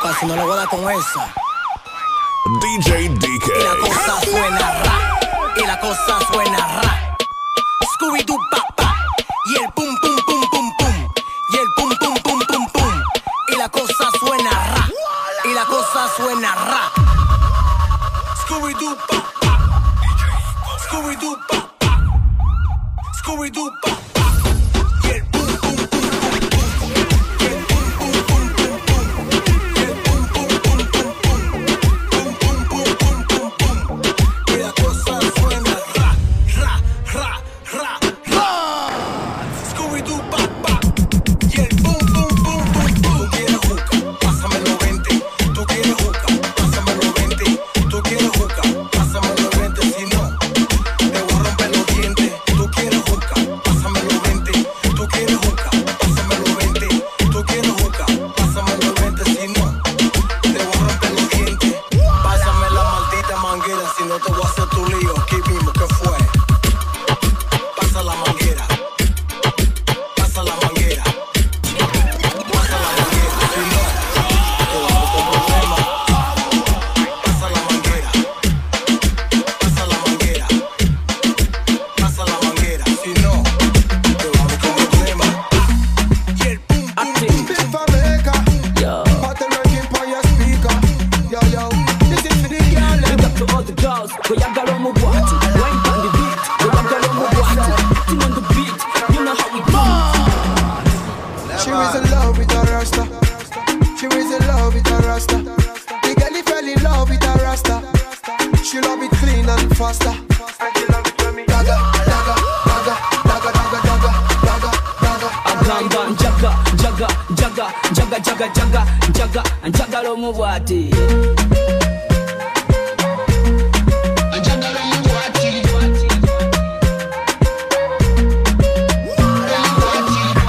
si no le voy a dar con esa. DJ DK. Y la cosa suena ra. Y la cosa suena ra. Scooby-Doo pa pa. Y el pum pum pum pum pum. Y el pum pum pum pum pum. Y la cosa suena ra. Y la cosa suena ra. Scooby-Doo pa pa. Scooby-Doo pa pa. Scooby-Doo pa jaga, jaga, jaga, jaga, njagala omuwaati.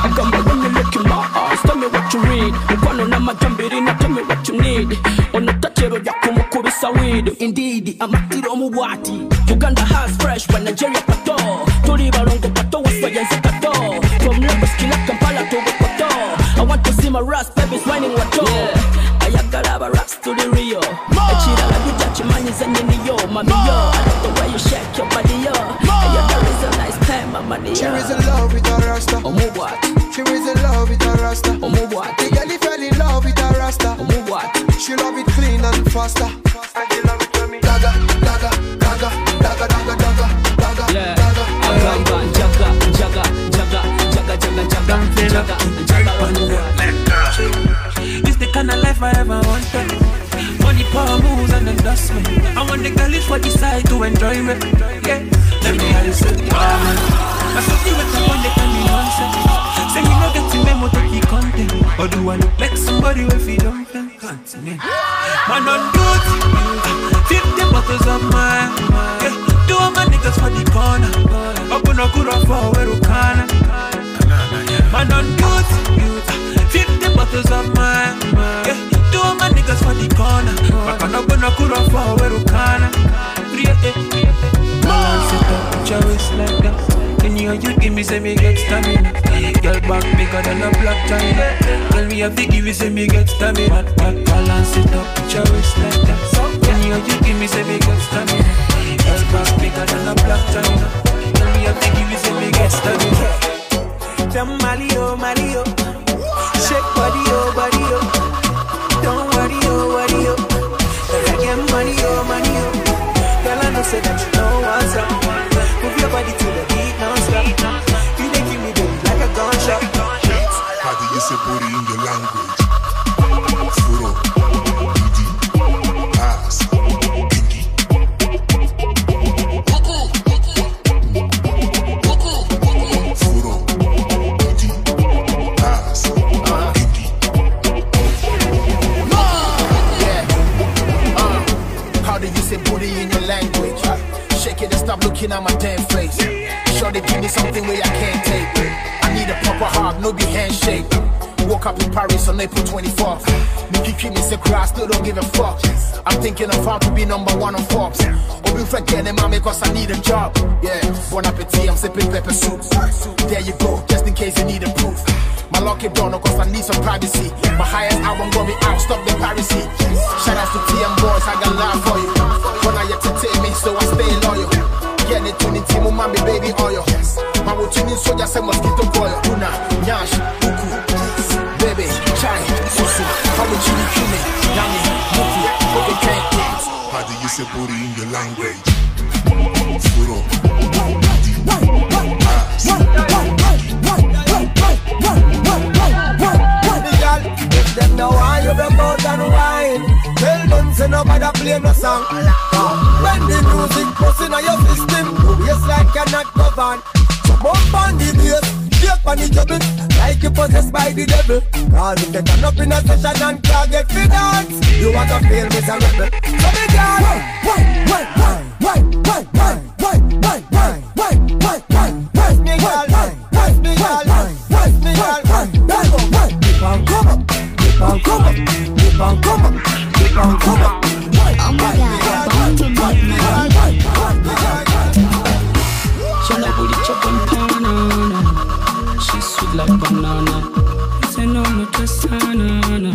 Agamba when you look in my eyes, tell me what you read. Mukwano n'amajambirina, tell me what you need. Onotakero yakumukubisa weed. Indeed, amatiro omuwaati. Uganda has fresh, but Nigeria pato. Tuli balongo pato, waswayense I want to see my rust, babies whining wato. ayagala aba raps to the Rio. Ekirala jujja kimanyiza nyini yo, mami yo. I love the way you shake your body yo. And your hair is a nice time, my money She yo. was in love with a ever wanted. Money, power, moves, and endorsement. I want the girlish for the side to enjoy me. Yeah, let me hear you say, wow. I saw you with the one that can be nonsense. Say me no get to memo, take it content. Or do I look like somebody if you don't think continent? Man on duty, fifty bottles of mine. Yeah, two of my niggas for the corner. Open a good for where you can. Man on duty, fifty bottles of mine. Yeah, of my niggas for the corner. Back on up on a kura for can. Balance it up, put your waist like that. Can you you give me say me get stamina? Girl back bigger than a black china. Tell me if you give me say me get stamina. Ba- Balance it up, put your waist like that. Can you you give me say me get stamina? Girl back bigger than a black china. Tell me if you give me say me get stamina. Them Mario, Mario. Shake body, oh, body, oh. Get eh, money, oh, money, oh. Girl, I know say that you know what's up. Move your body to the beat, non-stop. You give me baby like a gunshot. How do you say booty in your language? At my damn face. Sure they give me something where I can't take. I need a proper hug, no be handshake. Woke up in Paris on April 24th. Nikki keep me say cry, still don't give a fuck. I'm thinking of how to be number one on Forbes. Or we forget them, mommy, cause I need a job. Yeah, bon appetit, I'm sipping pepper soup. There you go, just in case you need a proof. My lucky door, no, cause I need some privacy. My highest album got me out, stop the piracy. Shout out to TM Boys, I got love for you. When I entertain me, so I stay loyal. Get it to the team, mommy, baby oil. My routine soldier say mosquito coil. Una, nyash, uku, baby, chai, susu. How would you kill me? Yummy, muku, okay, can't eat. How do you say booty in your language? Furo. If them no want you broke out and wine. Tell them say nobody play no song. When the music busting on your system Yes like you're not governed. So bump on the bass Shake on the double Like you possessed by the devil. Cause if you turn up in a session and can't get fit dance You want to feel miserable So me girl Wine, wine, wine, wine, wine, wine, on coming, keep on coming, keep on coming. Oh my God, bound to break no banana, she sweet like banana. I say no, no banana,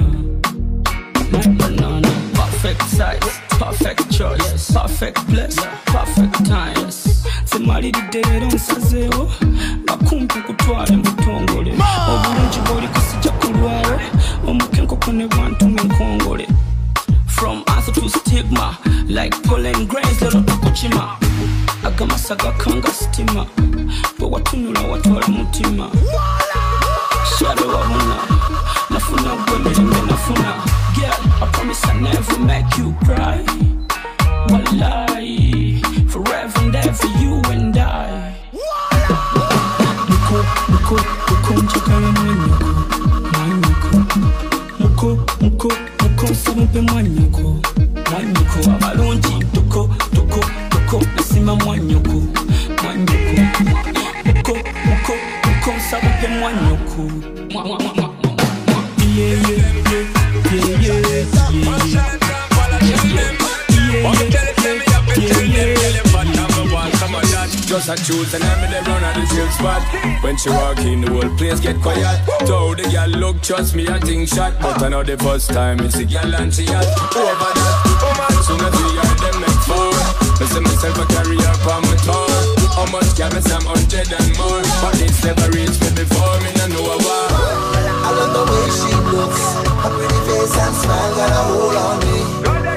my banana. Perfect size, perfect choice, perfect place, perfect time. Simali di dedo nsazeo, bakumpi kutwale like pollen grains lero tukukima agamasa gakanga sitima bwe watunula watwala mutima? Shale wabona nafuna gwemirembe nafuna. Girl I promise i never make you cry sabumpe mwanyako, mwa, mwa, mwa, mwa, mwa. Yeah, yeah, yeah, yeah, yeah, yeah. Just a choose and I'm in the run of the chill spot. When she walk in, the whole place get quiet. So the girl look, trust me, I think shot. But I know the first time it's a girl and she hot. Over that, Can I some hundred and more? But it's never reached me before, me no know war. I love the way she looks, her pretty face and smile got a hold on me.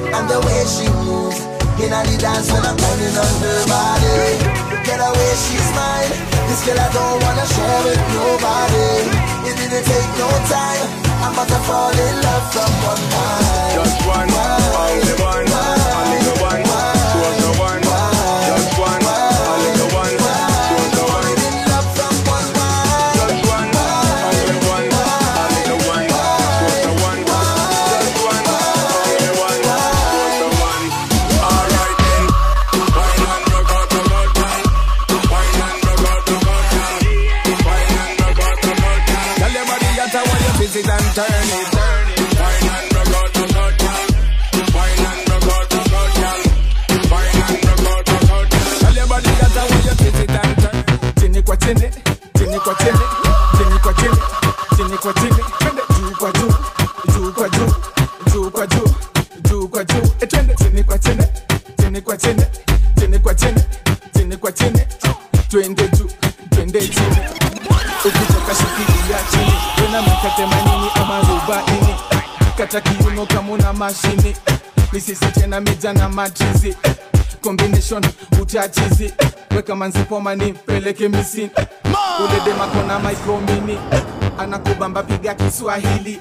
And the way she moves, in the dance when I'm pounding on her body. Get the way she smile, this girl I don't wanna share with nobody. It didn't take no time, I'm about to fall in love from one night. Just one, only one, only chini chini kwa chini chini kwa chini chini kwa chini twende juu kwa juu juu kwa juu juu kwa juu juu kwa juu. Eh, twende chini kwa chini chini kwa chini chini kwa chini chini kwa chini twende juu twende chini. Ukitoka shikilia chini tena mikate manini ama rubaini. Kata kiuno kama una mashini. Misisi tena mija na machizi combination utachizi. weka manzipoma ni peleke misini kona micromini anakubamba piga kiswahili.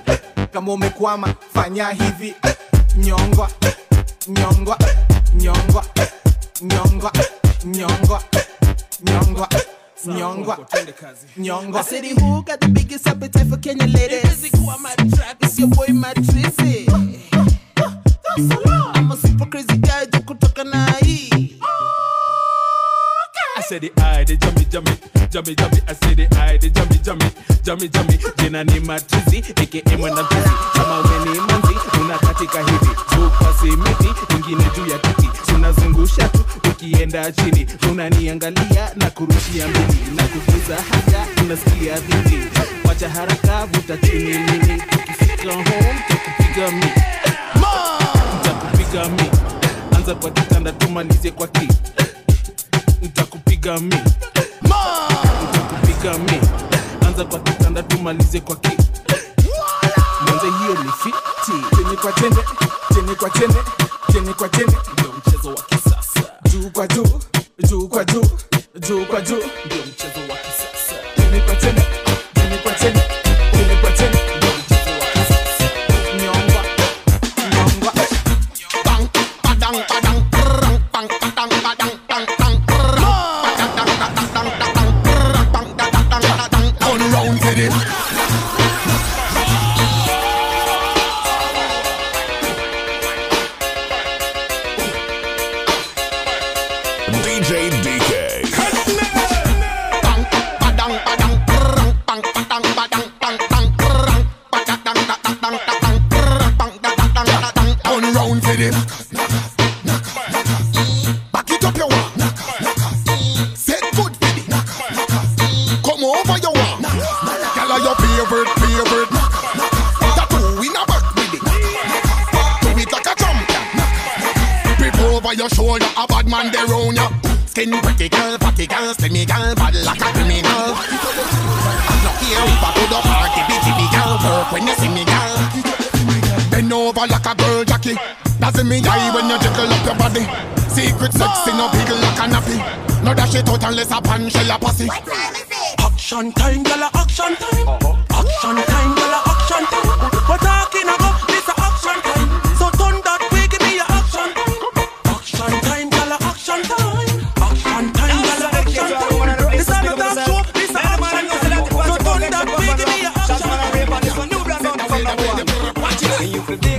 Kama umekwama fanya hivi. Nyongwa nyongwa nyongwa nyongwa nyongwa nyongwa nyongwa nyongwa. I said, who got the biggest appetite for Kenya ladies? Physical on my track, it's your boy Matrizi. the eye, the jummy jummy, jummy jummy. I say the eye, the jummy jummy, jummy jummy. Jina ni matizi, aka mwanamchizi. Kama we manzi, unakatika hivi, buka simiti, nyingine juu ya kiti, unazungusha tu ukienda chini, unaniangalia na kurushia mbili, na kukuza haja, unasikia dhidi. Wacha haraka, vuta chini mimi, ukifika home, takupiga mi, takupiga mi. Anza kwa kitanda tumalize kwa kiti kupiga mi kupiga mi anza kwa kitanda tumalize kwa ki. Mwanze hiyo ni fiti. Chene kwa chene chene kwa chene chene kwa chene ndio mchezo wa kisasa. Juu kwa juu juu kwa juu juu kwa juu. a bad man they round ya. Skin pretty girl, fatty girl, slimmy girl, bad like a criminal. I'm not here if I go to party, bitty me girl, work when you see me girl. Bend over like a girl Jackie. Does me die when you jiggle up your body. Secret sexy, no big like a nappy. No dash it out unless a pan shell a pussy. Action time, girl, action time. Uh-huh. Action time, girl, action time. We're talking about.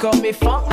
comme mes fins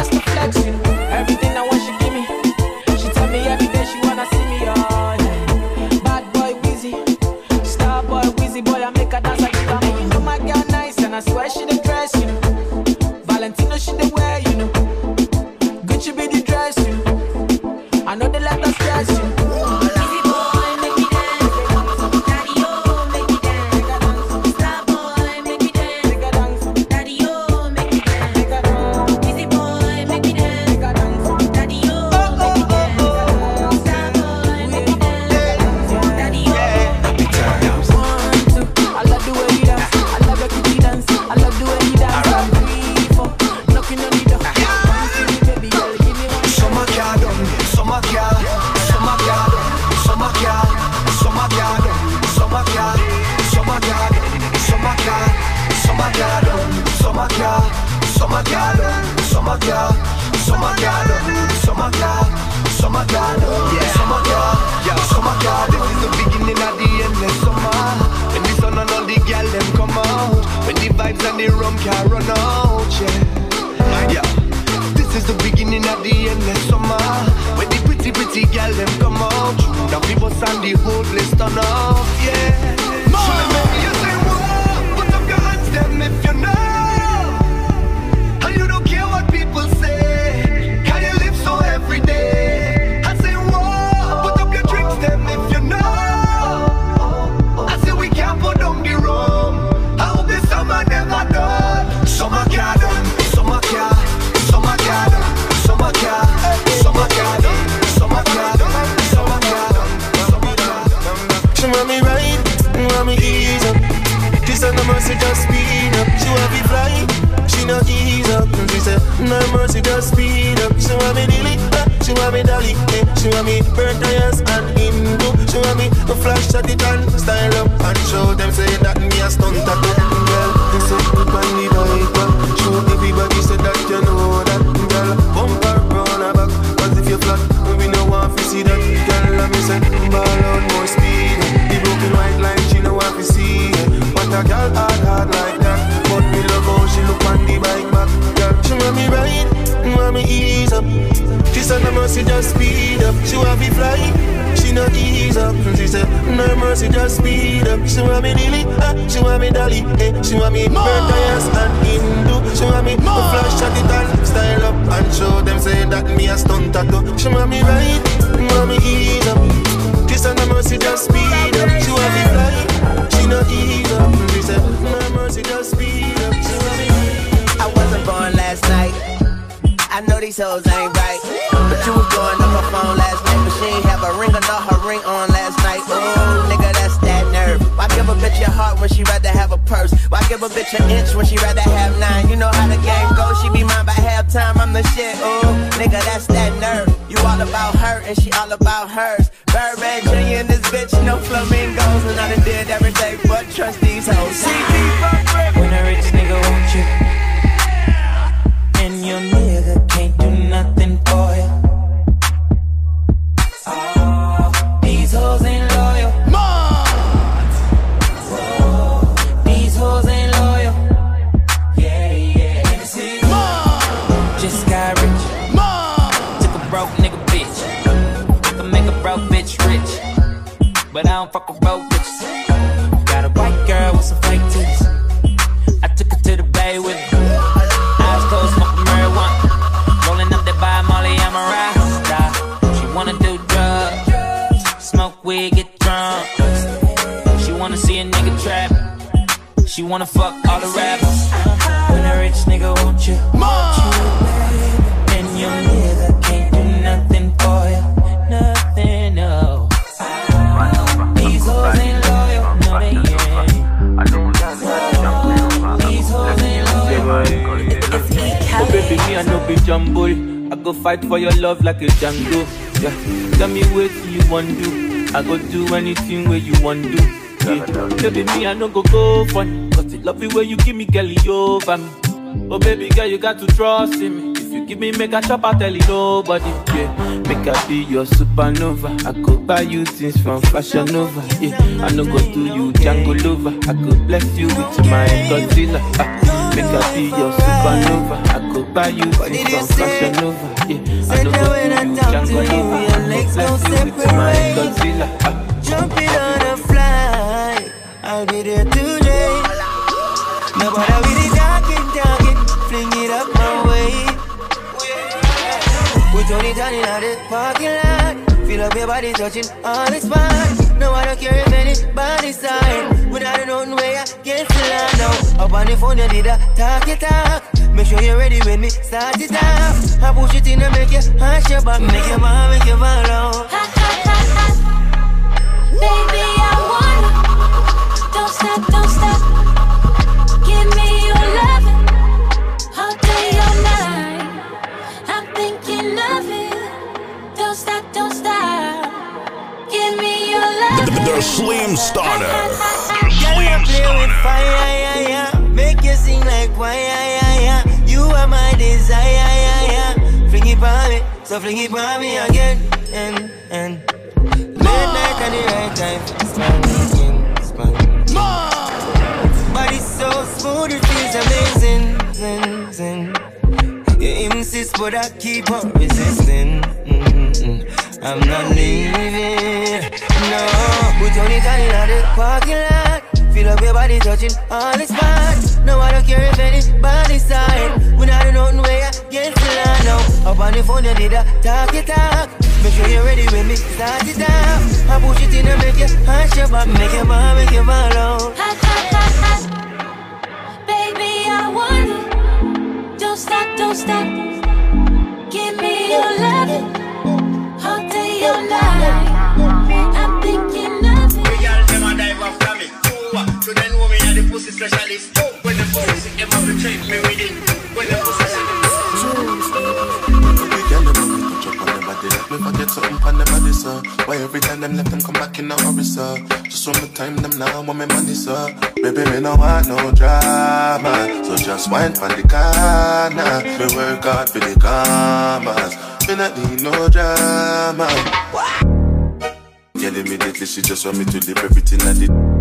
on the that you know that. Girl, if you flat, we no see that. Girl, me say ball more speed. The broken white she see. But a girl hard hard like that. But she look on the bike back. Girl, she want me ride, want me ease up. She said mercy just speed up. She want me fly. She no ease up. She said no mercy just speed up. She want me dilly, ah, she want me dolly, eh. She want me tires and Hindu. She want me to flash at it and style up and show them say that me a stunt tattoo. She want me ride, want me ease up. She said no mercy just speed up. She want me fly. She no ease up. She said no mercy just speed up. She want me. I wasn't born last night. I know these hoes ain't right. But you was going up her phone last she ain't have a ring or not her ring on last night. Ooh, nigga, that's that nerve. Why give a bitch your heart when she rather have a purse? Why give a bitch an inch when she rather have nine? You know how the game goes. She be mine by halftime. I'm the shit. Ooh, nigga, that's that nerve. You all about her and she all about hers. Birdman Jr. and this bitch, no flamingos. And I done did everything but trust these hoes. CP When a rich nigga want you love like a Django. Yeah, tell me what you want do. I go do anything where you want do. Yeah. Baby, me I no go go funny. Cause the love you where you give me girl you over me. Oh baby girl, you got to trust in me. If you give me make a chop, I tell you nobody. Yeah, make I be your supernova. I go buy you things from Fashion Nova. Yeah, I no go do you Django lover. I go bless you with my Godzilla. Ah, make I be your supernova. I go buy you things from Fashion Nova. Yeah, I no go do you Django lover. I go bless you with my Godzilla. Ah. Jumping on a flight, I'll be there today. No bother with the talking, talking, fling it up my way. We it on in the parking lot. Feel up your body touching all the spot. No, I don't care if anybody side. Without a nothing way, I get to land now. Up on the phone, you need a talk it talk. Make sure you're ready when me start it off. I push it in and make you hush your back. Make your mom, make you fall out. So fling it by me again, and and. Late night at the right time. Body so smooth, it feels amazing, zin, zin. You insist, but I keep on resisting. Mm-mm. I'm not leaving. anytime in the parking lot. Feel up your body touching all the spots. No, I don't care if anybody's side. When I don't know nothing where you get to line now. Up on the phone, you need a talk it talk. Make sure you're ready when me start it up. I push it in and make you hush your back. Make your ball, make your ball out. Baby, I want it. Don't stop, don't stop. Give me your loving all day, all night. I'm thinking of it. The girl them a dive after me. Oh, so they know me a the pussy specialist. Oh, when the pussy sick, them have to treat me with it. When the pussy Why every time them left them come back in a hurry, sir? Just one more time them now want me money, sir. Baby, me no want no drama, so just wine for the corner. Me work hard for the commas. Me not need no drama. Yeah, immediately she just want me to leave everything I did.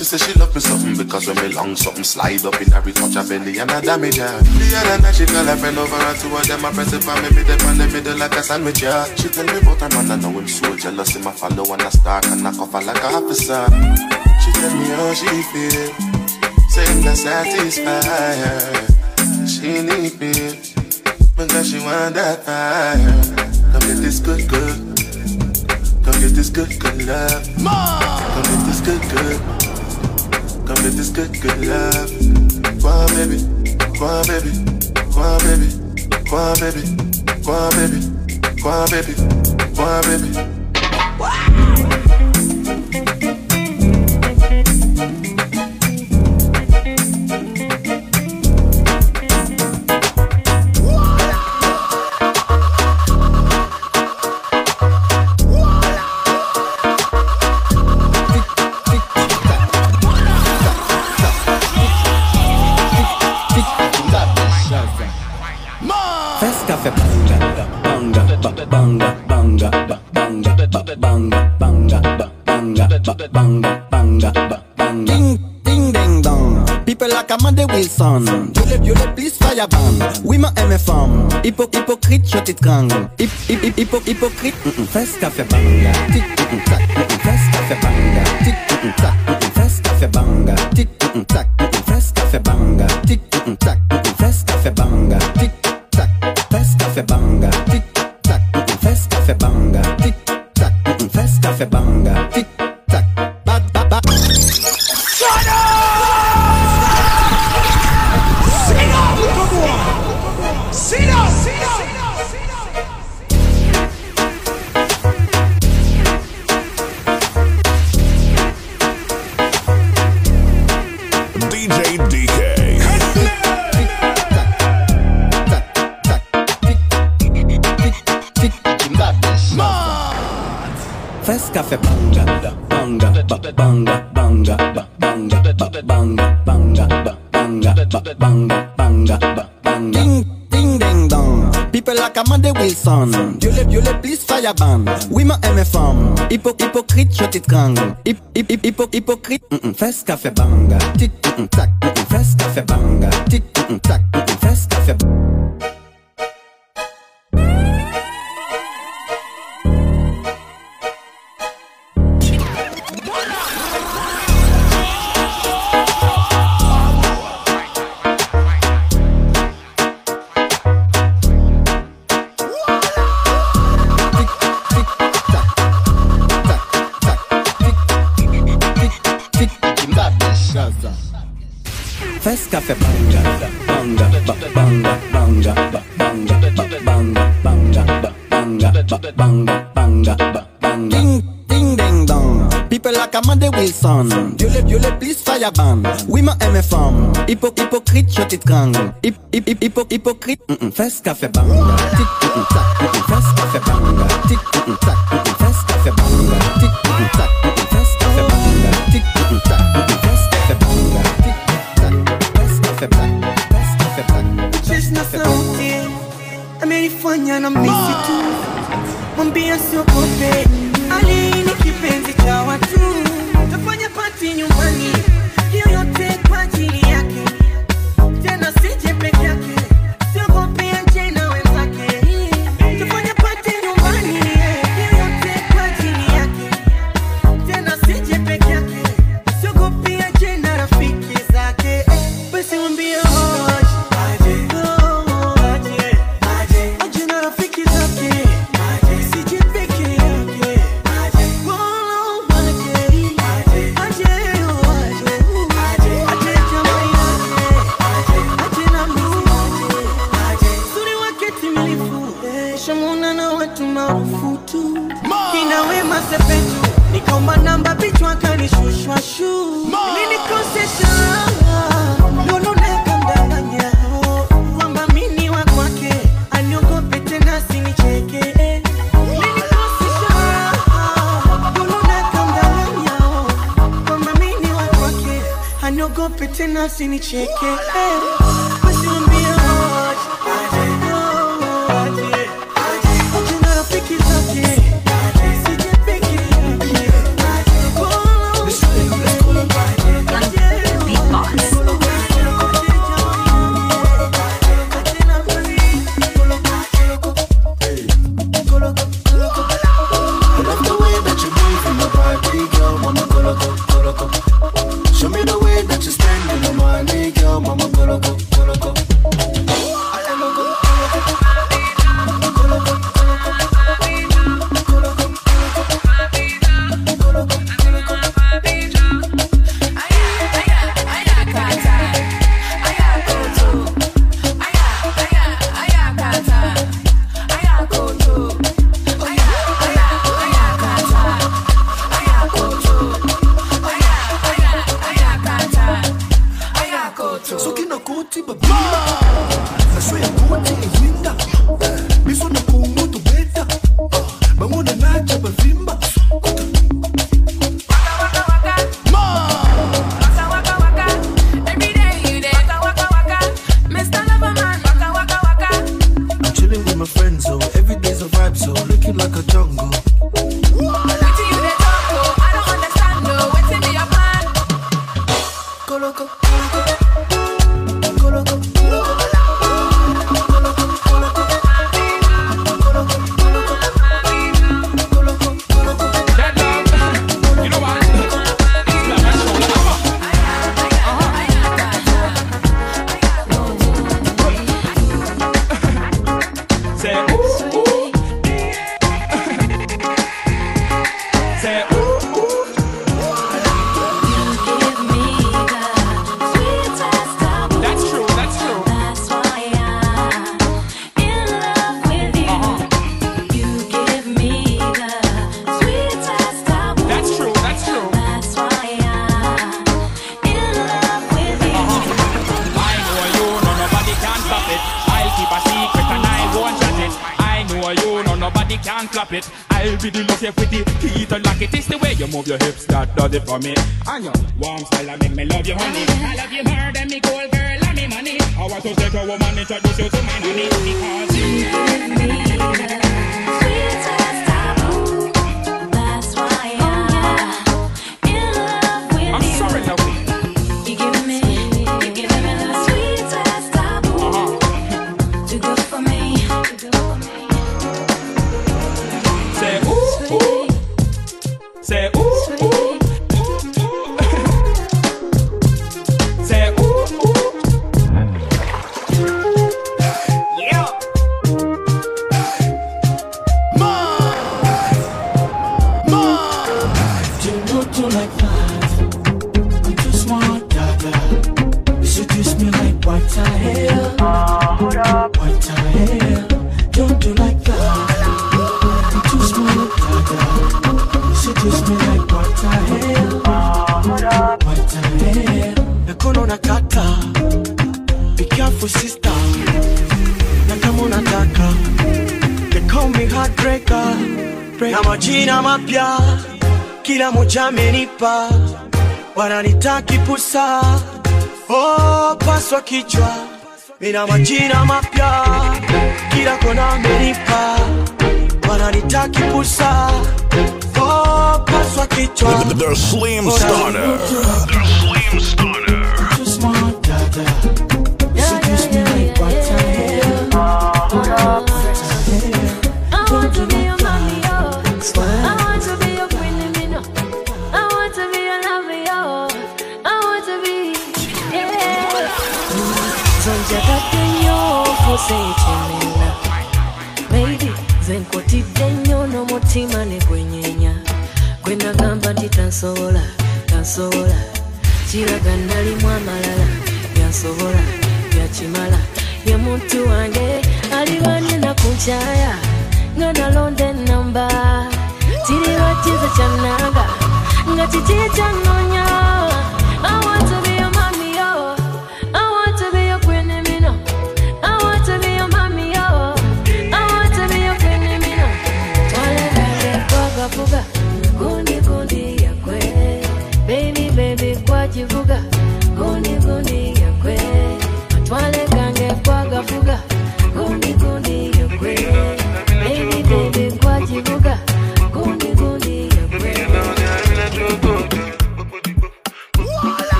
She said she love me something because when me long something slide up in every touch her belly and I damage her. The other night she call her friend over and two of them I press it for me middle on the middle like a sandwich, yeah. She tell me about her man, I know him so jealous, him a follow and I stalk and I cough her like a officer. She tell me how she feel, saying that satisfy her. She need me, because she want that fire. Come get this good, good. Come get this good, good love. Come get this good, good. Come get this good, good love. Go on, baby. Go on, baby. Go on, baby. Go on, baby. Go on, baby. Go on, baby. Go on, baby. Fest Amanda Wilson. Viole, viole, please fire ban. Oui, ma MFM. Hypo, hypocrite, je t'étrangle. Hip, hip, hip, hypo, hypocrite. Mm-mm. Fest café banga, Tic, mm-mm, tac, mm-mm. fest café banga, Tic, mm-mm, tac, DJ DK. Fest café banga, banga, ba- banga, banga, ba- banga, ba- banga, banga, ba- banga, ba- banga, banga, ba- banga. Ding, ding, ding, dong. People like Amanda Wilson. Viole, viole, please fire ban. Oui, ma MFM. Hypo, hypocrite, je t'étrangle. Hip, hip, hip, hypo, hypocrite. Mm-mm, Fest café banga, mm-mm, tac, mm-mm, fest café banga, tic, mm-mm, tac. mm-mm, fest café Fest café banga, banga, ba- banga, banga, ba- banga, ba- banga, banga, ba- banga, ba- banga, banga, ba- banga. Ding, ding, ding, dong. People like Amanda Wilson. Viole, viole, please fire ban. Oui, ma MFM. Hypo, hypocrite, je t'étrangle. Hip, hip, hip, hypo, hypocrite. Mm-mm, Fest café banga, Tic, mm-mm, tac, mm-mm, fest café banga, tic, mm-mm, tac, mm-mm, fest café banga, tic, mm-mm, tac, mm-mm, fest café banga, tic, mm-mm, tac, amenifanya na misi tu, mwambia siogope, Ali ni kipenzi cha watu, tafanya pati nyumbani, 他睡了，不会被晕的。Nimepaswa kichwa, mina majina mapya, kila kona amenipa, wananita kipusa. Oh, paswa kichwa. tansobola tansobola kiraga nalimu amalala byansobola byakimala ye muntu wange alibanye nakunkyaya nga nalonda enamba kiriwa kiza kyannanga nga kiki kyanno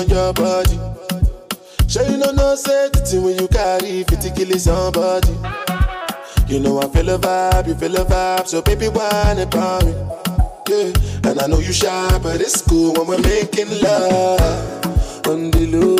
television, your body. Sure you know no thing when you carry 50 kill somebody. You know I feel a vibe, you feel a vibe, so baby whine about me. Yeah, and I know you shy, but it's cool when we're making love on the low,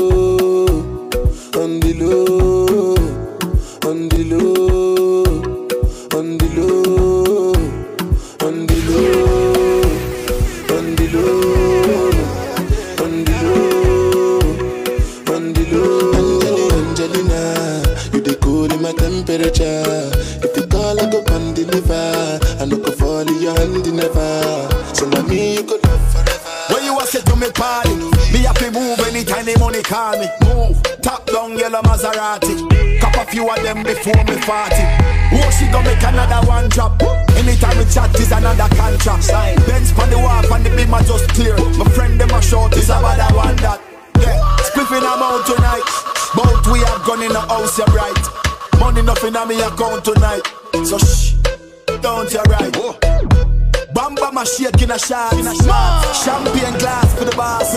tonight. Both we have gone in the house, you're right. Money nothing on me account tonight. So shh, don't you right. Bamba my shake in a shot. Champagne glass for the boss.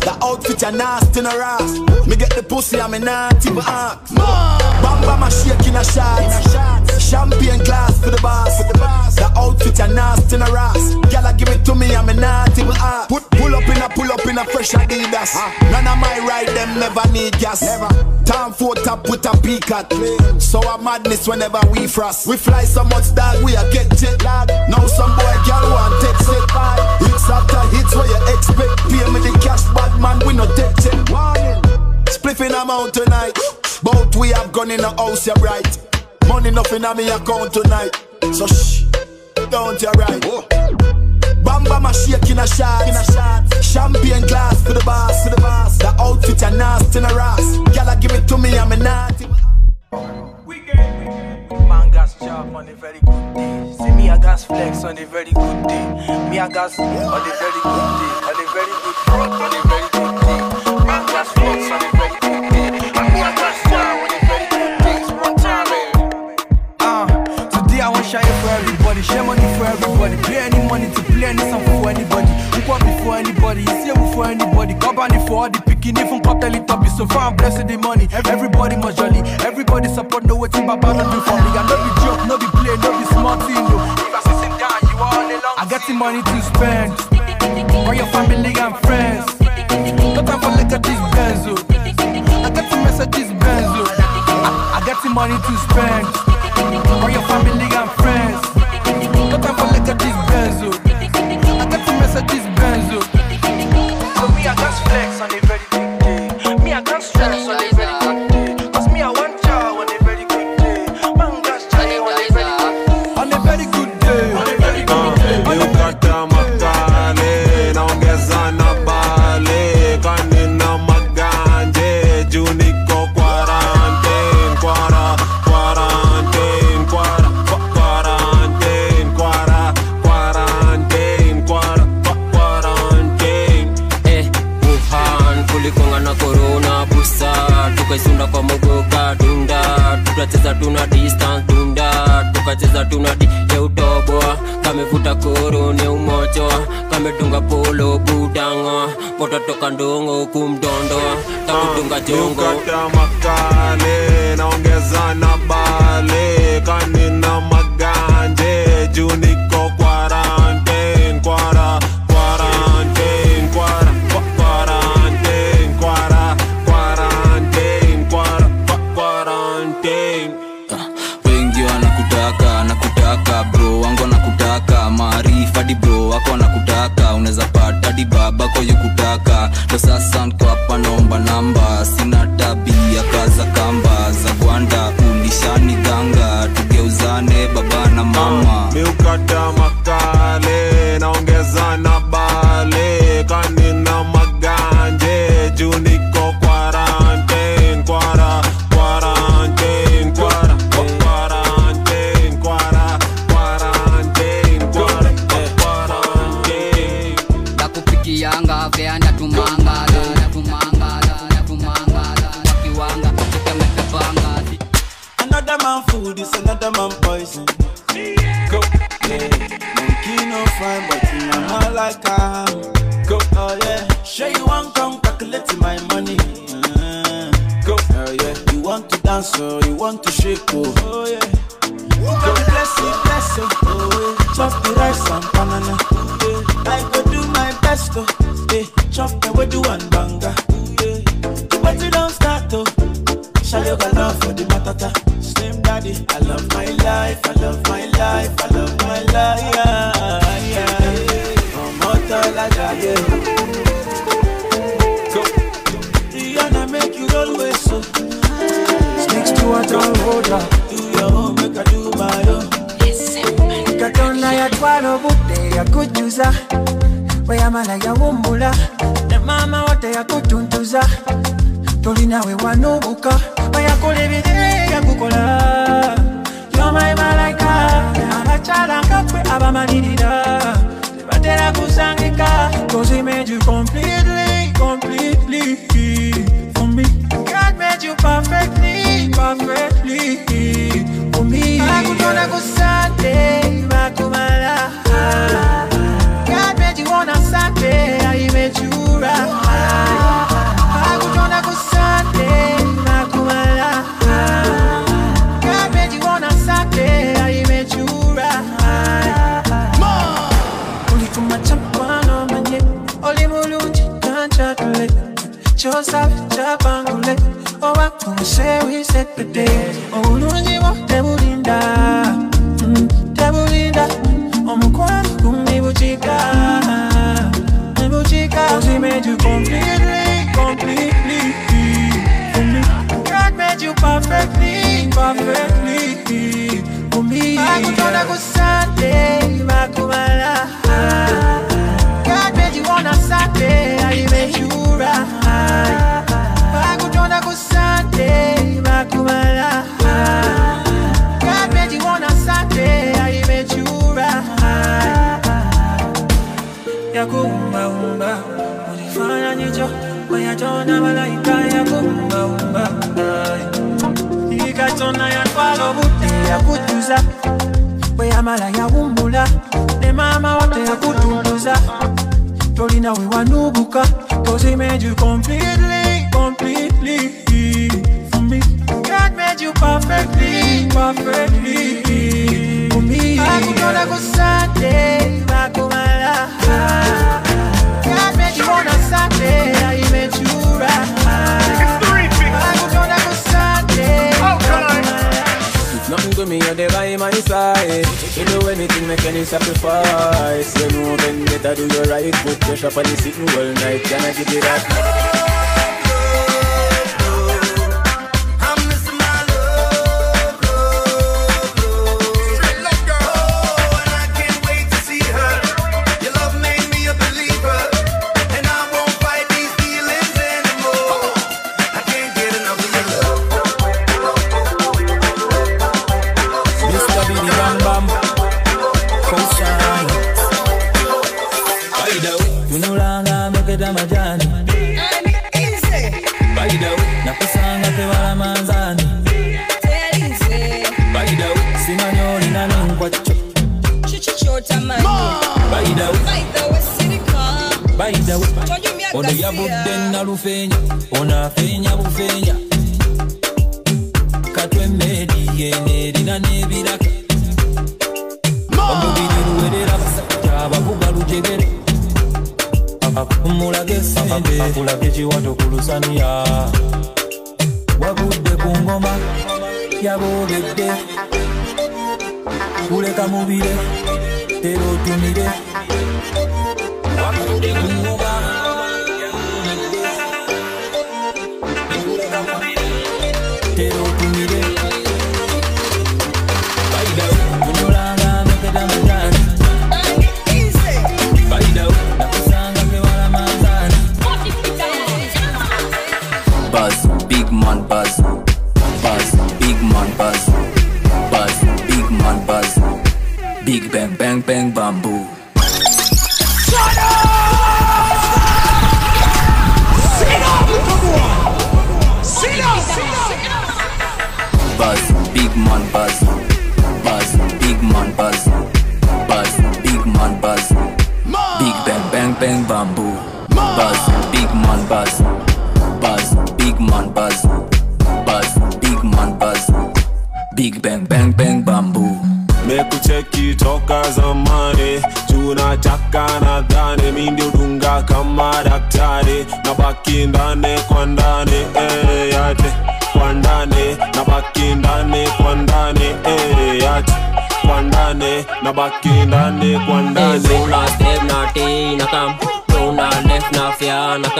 The outfit are nasty in a ras. Me get the pussy, I'm a naughty but act. Bamba my shake in a shot. Champagne glass for the boss. For The boss. the outfit are nasty in a ras. Gyal give it to me, I'm a naughty but act. Put pull up in a pull up in a fresh Adidas. Ah. None of my ride them never need gas. Never. Time for top with a peak at. So a madness whenever we frost. We fly so much dog we a get jet lag. Now some boy girl want text it. Hits after hits where you expect. Pay me the cash, bad man we no take it. Warning. Spliffing amount tonight. Both we have gone in the house, you're right. Money nothing on me account tonight. So shh, don't you right. Bamba my shake in a shot. In a shot. Champagne glass for the boss. For the boss. The outfit are nasty in a ras. Gyal give it to me, I'm a naughty. Man gas job on a very good day. See me, I gas flex on a very good day. Me, I gas on a very good day. On a very good day. Everybody, share money for everybody, play any money to play any song for anybody. Who want before anybody, it's here for anybody. Company for all the picking, even tell it up, so far I'm blessed the money. Everybody must jolly, everybody support, know what Baba don't do for me. I no be joke, no be play, no be small thing, no. I got the money to spend, for your family and friends. No time for look at benzo. I got the messages benzo. I, I got the money to spend, for your family and friends. No time for look at this benzo. Takudunga jongo man food is another man poison. Go, yeah. Monkey no fine, but you are not like I am. Go, oh yeah. Sure you want come calculate my money. Uh, go, oh yeah. You want to dance or you want to shake oh, oh yeah. God bless you, bless you, oh yeah. Chop the rice and banana. Yeah. I go do my best oh, yeah. Chop the way do one banga. Yeah. But you don't start oh. Shall you got love for the matata? Slim daddy, I love my life, I love my life, I love my life. Yeah, yeah. Omoto la jaye. Go. Rihanna make you always so. Sticks to a tall roller. Do your own, make I do my own. katonda yatwala obudde yakujuza weyamala yawummula ne maama wo teyakutuntuza tolina we he made you completely completely for me. God made you perfectly perfectly for me. Sunday bakumala God kunsewisekpede obulungi bwo tebulinda tebulinda omukwano you completely, completely. For me. God made you perfectly, perfectly. For me. Sunday, yawummula ne maama tolina made you completely completely for me. God made you on a Sunday I made you right me, you're there by my side. You do anything, make any sacrifice. You know, then better do your right. Put pressure on the sitting all night. Can I give you that? By the way, by the way, ono yabudde nalufeenya, ono afeenya bufeenya. Katwemmeedi yene erina n'ebiraka. Omubiri luwerera basajja abavuga lujegere. Mulage sente, akulage kiwato ku lusaniya. Wagudde ku ngoma, yaboogedde. Kuleka mubire, Pero tú miré. Buzz, big man buzz big bang bang bang bamboo. Shut up! Buzz, big man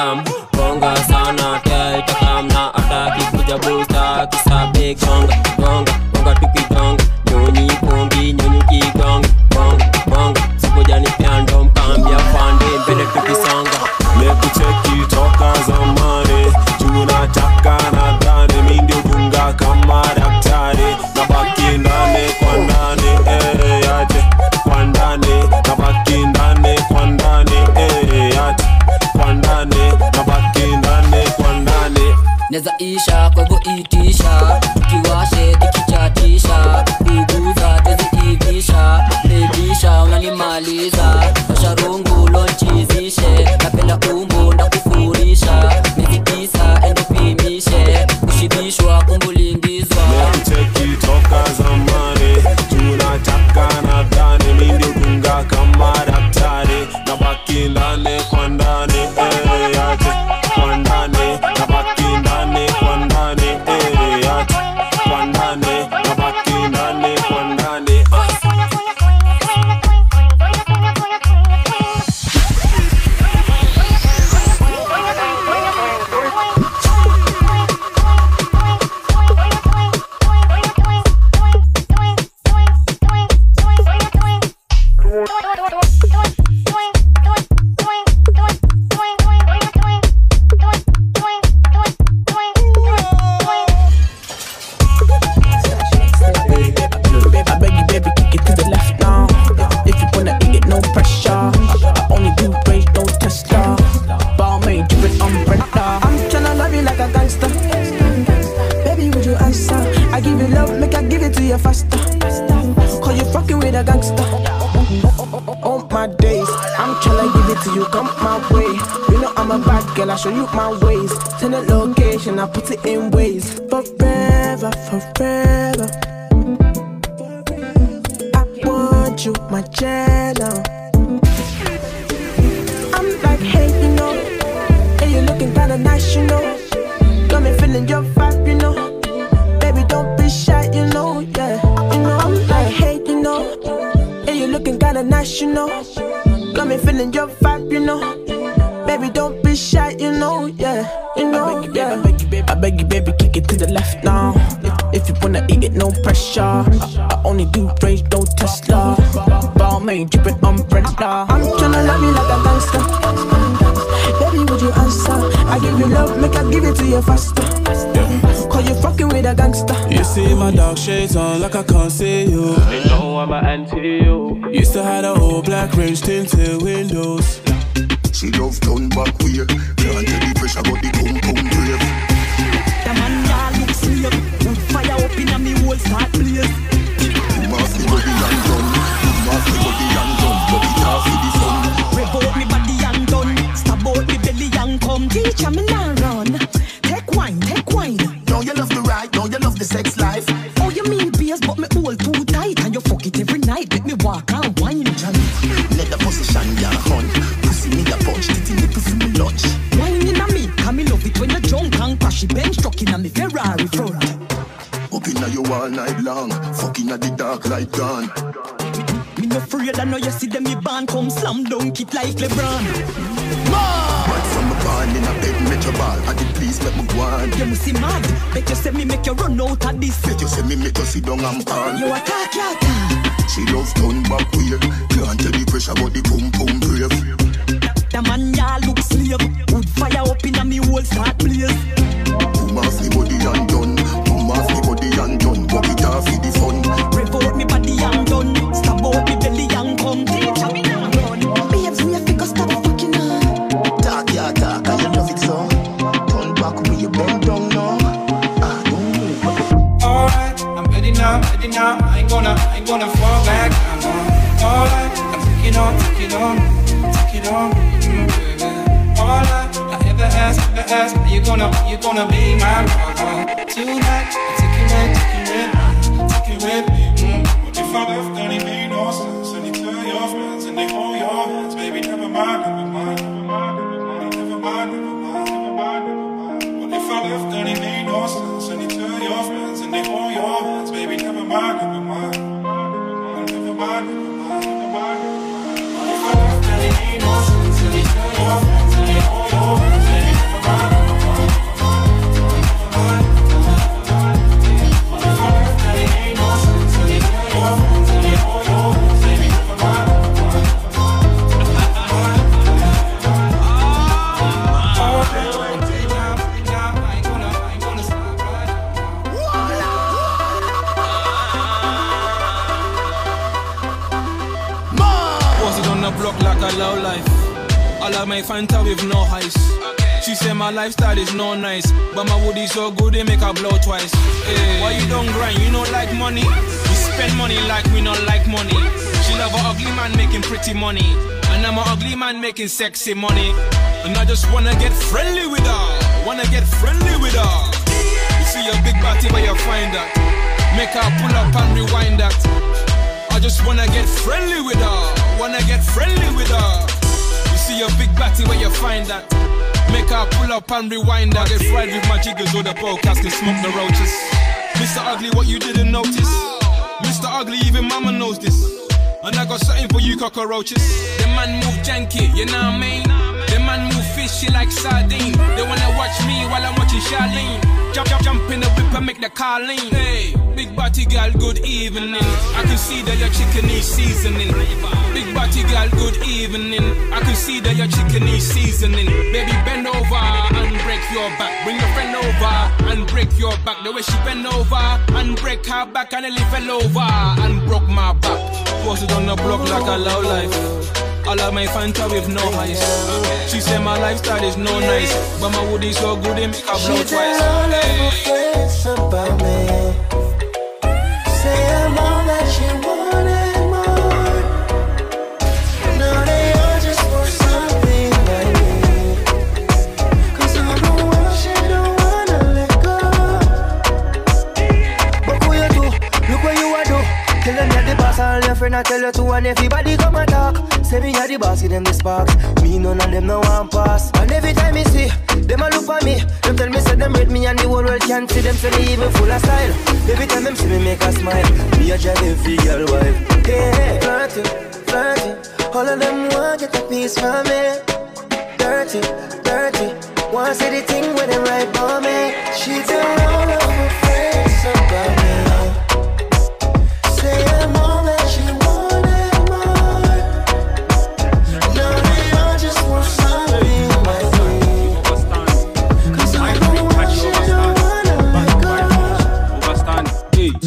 kam bonga sana kelka kam na ataki kuja busta kisabik bonga bonga bonga tukitonga nyonyi pongi my way. You know I'm a bad girl, I show you my ways. Send the location, I put it in ways. Forever, forever. I want you, my channel. I'm like, hey, you know, hey, you looking kinda nice, you know. Got me feeling your vibe, you know. Baby, don't be shy, you know, yeah. You know, I'm like, hey, you know, hey, you looking kinda nice, you know. Got me feeling your vibe, you know. Baby, don't be shy, you know, yeah. You know, yeah. I beg you, baby, I beg you, baby, kick it to the left now. If, if you wanna eat it, no pressure. I, I only do praise, no Tesla. Ball made, drippin' umbrella. I'm tryna love you like a gangster. Baby, would you answer? I give you love, make I give it to you faster. Cause you fucking with a gangster. You see my dark shades on like I can't see you. They know I'm an anti you. Used to have the old black range tinted windows. She love turn back way. Can't tell the pressure but the pum pum brave. The man ya look slave Wood fire up in a me whole start blaze You must be body and done You must be body and done But it off with the sun Rev out me body and done Stab out me belly and come Teacher me now run. Take wine, take wine the sex life. Oh you mean beers but me hold too tight And you fuck it every night Let me walk and wine Johnny Let the position ya hunt. Pussy me a punch, titty nipple for me lunch. Wine in a me, come me love it when you drunk and crash it bench truck in a me Ferrari front Up inna you all night long Fucking at the dark light gone afraid I know you see them me band come slam dunk it like LeBron. Right from the barn in a bed make your ball At the police make me go on. You must see mad. Bet you say me make you run out of this. Bet you say me make you sit down and call You a talk, you a She love turn back way Can't tell the pressure but the pum pum brave. The man ya look slave. Wood fire up in a me whole start blaze Take it on take it on me, baby. All I, I ever ask, ever ask, are you gonna, are you gonna be my mama tonight? Take you back, take you Of with no ice. She said my lifestyle is no nice, but my woody so good they make her blow twice. Hey, why you don't grind? You don't like money. We spend money like we don't like money. She love a ugly man making pretty money, and I'm a ugly man making sexy money. And I just wanna get friendly with her. Wanna get friendly with her. You see a big body where you find that. Make her pull up and rewind that. I just wanna get friendly with her. Wanna get friendly with her. See a big batty where you find that. Make her pull up and rewind that. Get fried with my jiggers or the podcast can smoke the roaches. Mr. Ugly, what you didn't notice. Mr. Ugly, even mama knows this. And I got something for you cockroaches. The man move janky, you know what I mean? The man move fishy like sardine. They wanna watch me while I'm watching Charlene. Jump, jump, jump in the whip and make the car lean. Hey, big body girl, good evening. I can see that your chicken is seasoning. Big body girl, good evening. I can see that your chicken needs seasoning. Baby, bend over and break your back. Bring your friend over and break your back. The way she bend over and break her back, and nearly fell over and broke my back. Posted on the block like a low life. All of my Fanta with no ice. She said my lifestyle is no nice, but my woody so good it make her blow She twice. tell all of her friends about me. Friend I tell you to, and everybody come and talk. Say me are the boss, give them the sparks. Me none of them no want pass. And every time me see them a look at me, them tell me say them rate me and the whole world can't see them say me even full of style. Every time them see me make a smile, me a drive every girl wife. Hey, hey, flirty, flirty. All of them want get a piece from me. Dirty, dirty. Want to see the thing when they right by me. She tell all of her friends about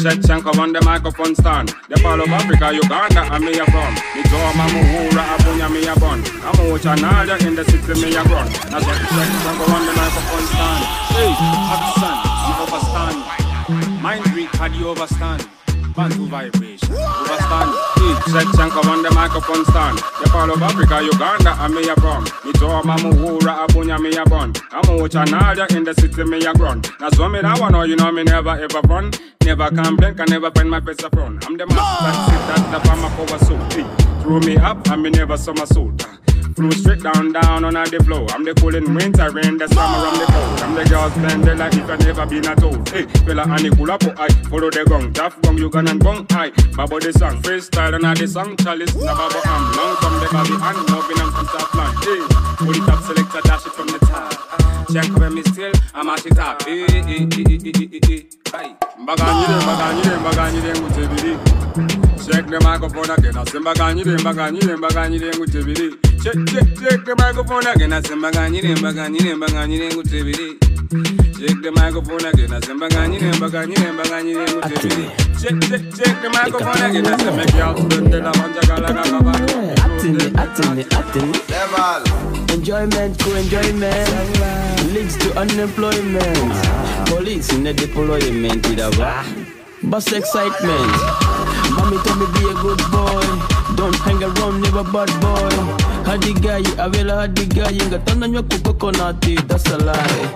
Check Shanka on the microphone stand. The fall of Africa, Uganda, and me a from. Me draw my muhura, abunya me a bun. I'm a chanalia in the city, me a run. That's what check Shanka on the microphone stand. Hey, accent, you overstand. Mind read, do you overstand? Bantu vibration, overstand. Hey, check Shanka on the microphone stand. Fall of Africa, Uganda, and me a from. Me draw my muhura, abunya me a bun. I'm a chanalia in the city, me a run. That's what me that one, oh, you know me never ever run. Never complain, can never find my face a front. I'm the master, sit that the farmer power suit. Hey, throw me up, and me never somersault. Flow straight down, down on the flow. I'm the cool in winter, rain, the summer, I'm the cold. I'm the girls blend the like if I never been at all. Hey, fella, and the cool up, oh, I follow the gong. Tough gong, you gonna gong, I. Babo the song, freestyle, and I the song, chalice, na babo, I'm long from the body, and loving, I'm from line. Hey, pull it up, selector, dash it from the. Check when me still, I'm at it up. Eh, eh, eh, hey, hey, hey, hey, hey, hey, hey. Hey, mbaganyire, mbaganyire, mbaganyire, ngutebiri. Check the microphone again. I say mbaganyire, mbaganyire, mbaganyire, ngutebiri. Check, check, check the microphone again. I say mbaganyire, mbaganyire, mbaganyire, ngutebiri. Check the microphone again. I say mbaganyire, mbaganyire, mbaganyire, ngutebiri. Check, check, check the microphone again. I say make y'all spend the love on jagala gagaba. Atini, atini, atini. Level. Enjoyment to leads to unemployment. Police in the deployment with. Bus excitement. Mommy told me be a good boy. Don't hang around, never bad boy. hadigayi abela hadigayi nga tananywa ku kokonati that's a lie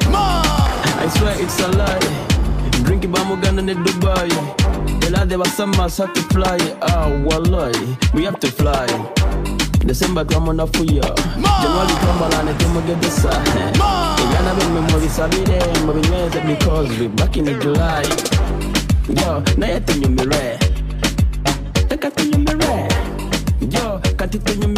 I swear it's a lie drink bamugana ne dubai elade basamas have to fly ah wallahi we have to fly December twamona fuya January twambalane tumugedesa Igana bimwe mu bisabire mu binyweze because we're back in the July. Yo, naye tunyumire Leka tunyumire Yo, kati tunyumire Leka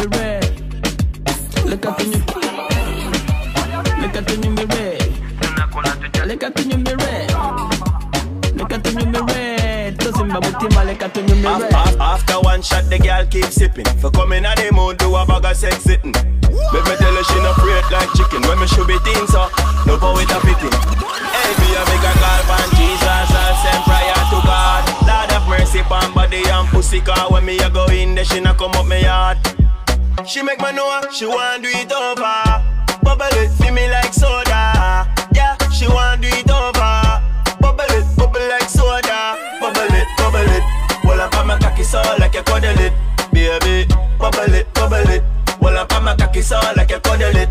mutima leka tunyumire Af- After one shot, the girl keep sipping. For coming at the mood, do a bag of sex sitting. Me tell her she no afraid like chicken. When me should be thin, so uh, no power with a fitting. Hey, me a big a call from Jesus, I'll send prayer to God. Lord have mercy upon body and pussy, car when me a go in there, she not come up me yard. She make me know she want do it over. Bubble it, feel me like soda. Yeah, she want do it over. Bubble it, bubble like soda. Bubble it, bubble it. Cocky so like you cuddle it, baby. Bubble it, bubble it. Well, up on my cocky so like you cuddle it.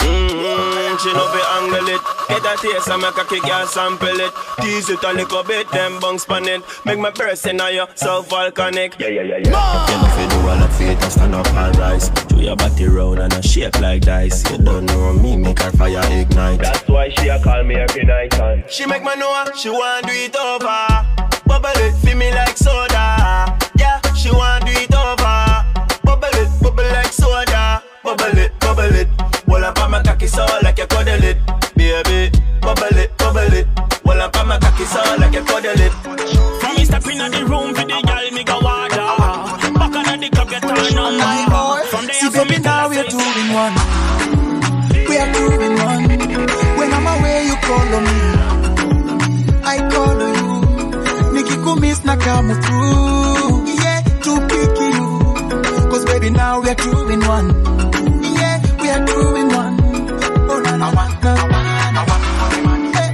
Mm-hmm, she know fi angle it. Get a taste and make a kick and sample it. Tease it a little bit, then bounce pan it. Make my burst in you, so volcanic. Yeah, yeah, yeah, yeah. You know fi do all of it and stand up and rise. Do your body round and a shape like dice. You don't know me, make her fire ignite. That's why she a call me every night and She make me know she want do it over Bubble it, feel me like soda. Yeah, she want do it over. Bubble it, bubble like soda. Bubble it, bubble it. Well up on my cocky so like you cuddle it Baby, bubble it, bubble it. Well up on my cocky so like you cuddle it. From me step inna the room for the girl me go water. Back on the club get turn on my boy. From there See, baby, now we're two in one. Come through. Yeah, to pick you. Cause baby, now we are two in one. Yeah, we are two in one. Oh. Eh. Oh. Eh.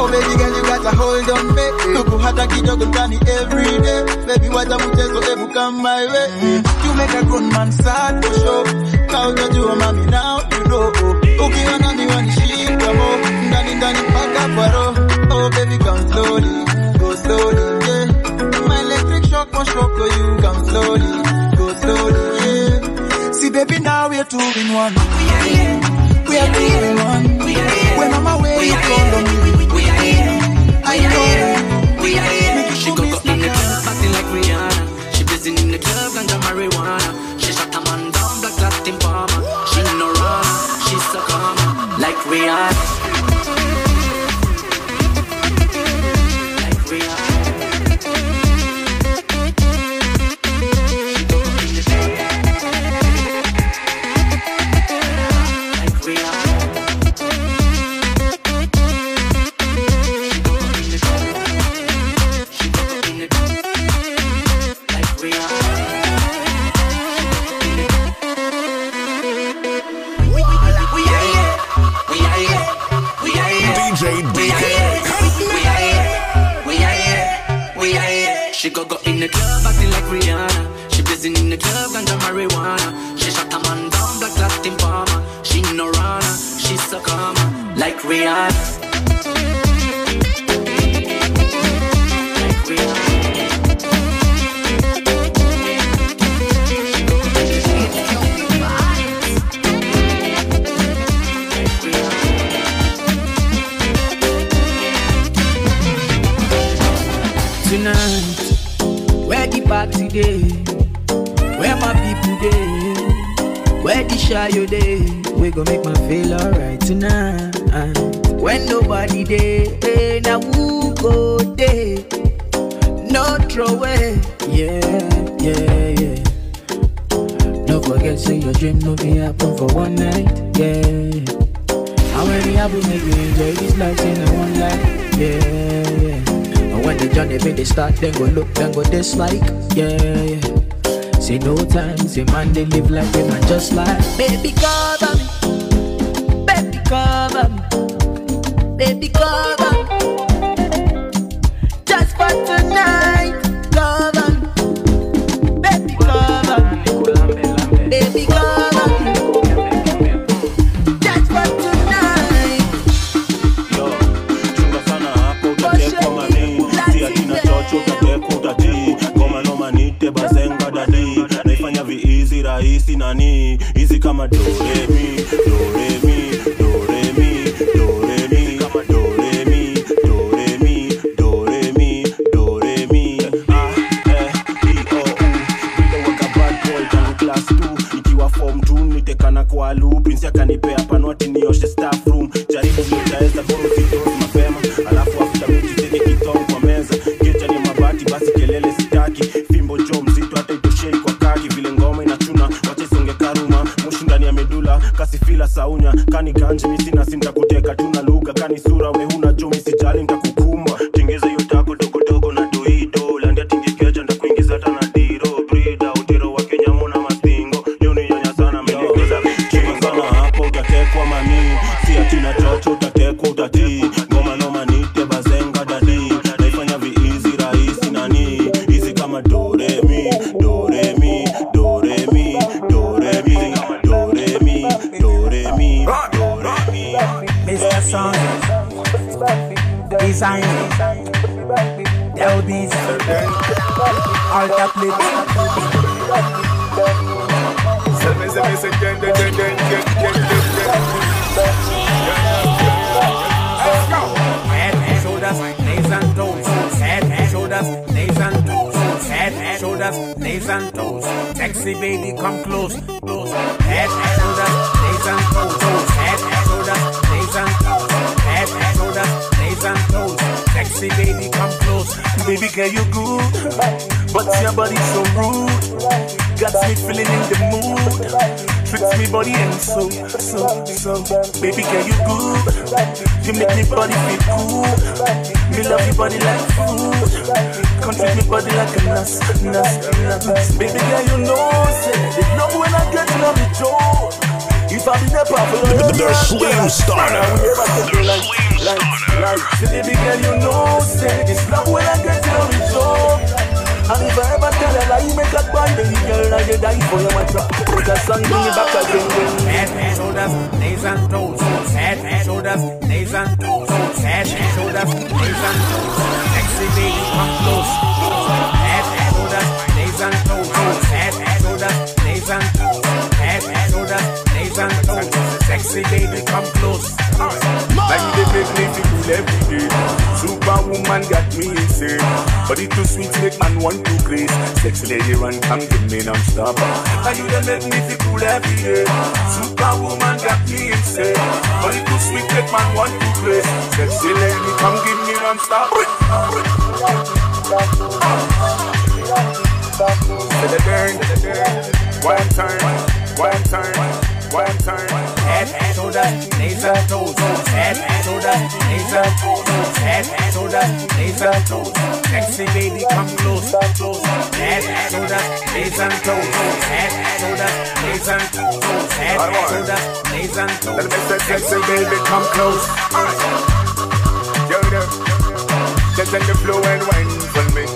Oh baby girl you got a hold on me Tuku hata kidogo ndani every day Baby wacha mchezo ebu come my way You make a grown man sad unajua mami now you know. Ukiwa nani wanishika mo Ndani ndani mpaka kwa roho. Oh baby come slowly Go slowly yeah. My electric shock won't shock you Come slowly Go slowly yeah. See baby now we're two in one. We are two in one. When I'm away you call on me. I know We are here. She go go in the club acting like Rihanna. She busy in the club ganja marijuana. Calm like like Rihanna. Tonight, where the party day? Where my people day? Where the shy you day? We gon' make my feel alright tonight. When nobody day, eh, now who go day? No throw away, yeah, yeah, yeah. Don't forget, say your dream no be happen for one night, yeah. How many happen make you enjoy this life in a one life, yeah, yeah. And when the journey make they start, then go look, then go dislike, yeah, yeah. Say no time, say man they live like they man just like Baby cover me, baby cover me saunya kani ganji misi so, so, so. Baby girl, you good. You make me body feel cool. Me love your body like food. Come treat me body like a nurse, nurse, nurse. Baby girl, you know, say, you know when I get to know the joy. If I be the popular, The Slim Starter. The Slim Starter. Baby girl, you know, say, this love when I get to know the joy. And if I ever tell a you make a bond, baby girl, I get die for your matter. Put a song in the back again. Head and shoulders, knees and toes. Head and shoulders, knees and toes. Head and shoulders, knees and toes. Sexy baby, come close. Head and shoulders, knees and toes. Head and shoulders, knees and toes. Head and shoulders, knees and toes. Sexy baby, come close. Like they make me feel cool every day. Superwoman got me insane. Body too sweet, make man want to grace. Sexy lady run, come give me non-stop. Like you they make me feel cool every day. Superwoman got me insane. Body too sweet, make man want to grace. Sexy lady, come give me non-stop. Turn, one turn, one turn, one turn. Shoulders, knees and toes. Shoulders, knees and toes. Head and shoulders, knees and toes. Sexy baby, come close, close. Shoulders, knees and toes. Head and shoulders, knees and toes. Shoulders, knees and toes. Sexy baby, come close. Just let the flow and wine for me.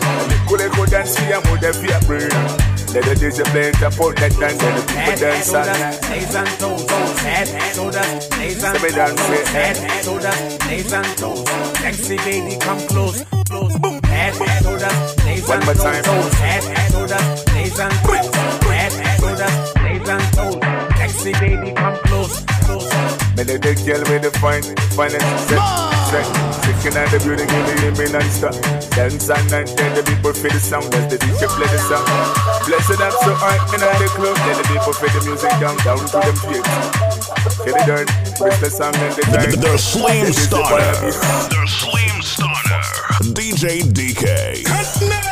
Cool it go dance move the fear burn. Let the DJ play the put that dance and the people Head and dance on. knees and toes. Oh, head and shoulders, knees and Let me dance toes. Head shoulders, knees and toes. Sexy baby, come close, close. Head shoulders, knees and toes. Head shoulders, knees and toes. Head shoulders, knees and toes. Sexy baby, come close, close. Me let the girl with the fine, fine and set, set. Sticking at the beauty, give me, give me non-stop. Dance and night, let the people feel the sound as the DJ play the song. Blessed up so high in the club, let the people feel the music down, down to them feet. Get it done, press the song and the time. The Slim This Starter. vibe. The Slim Starter. DJ DK.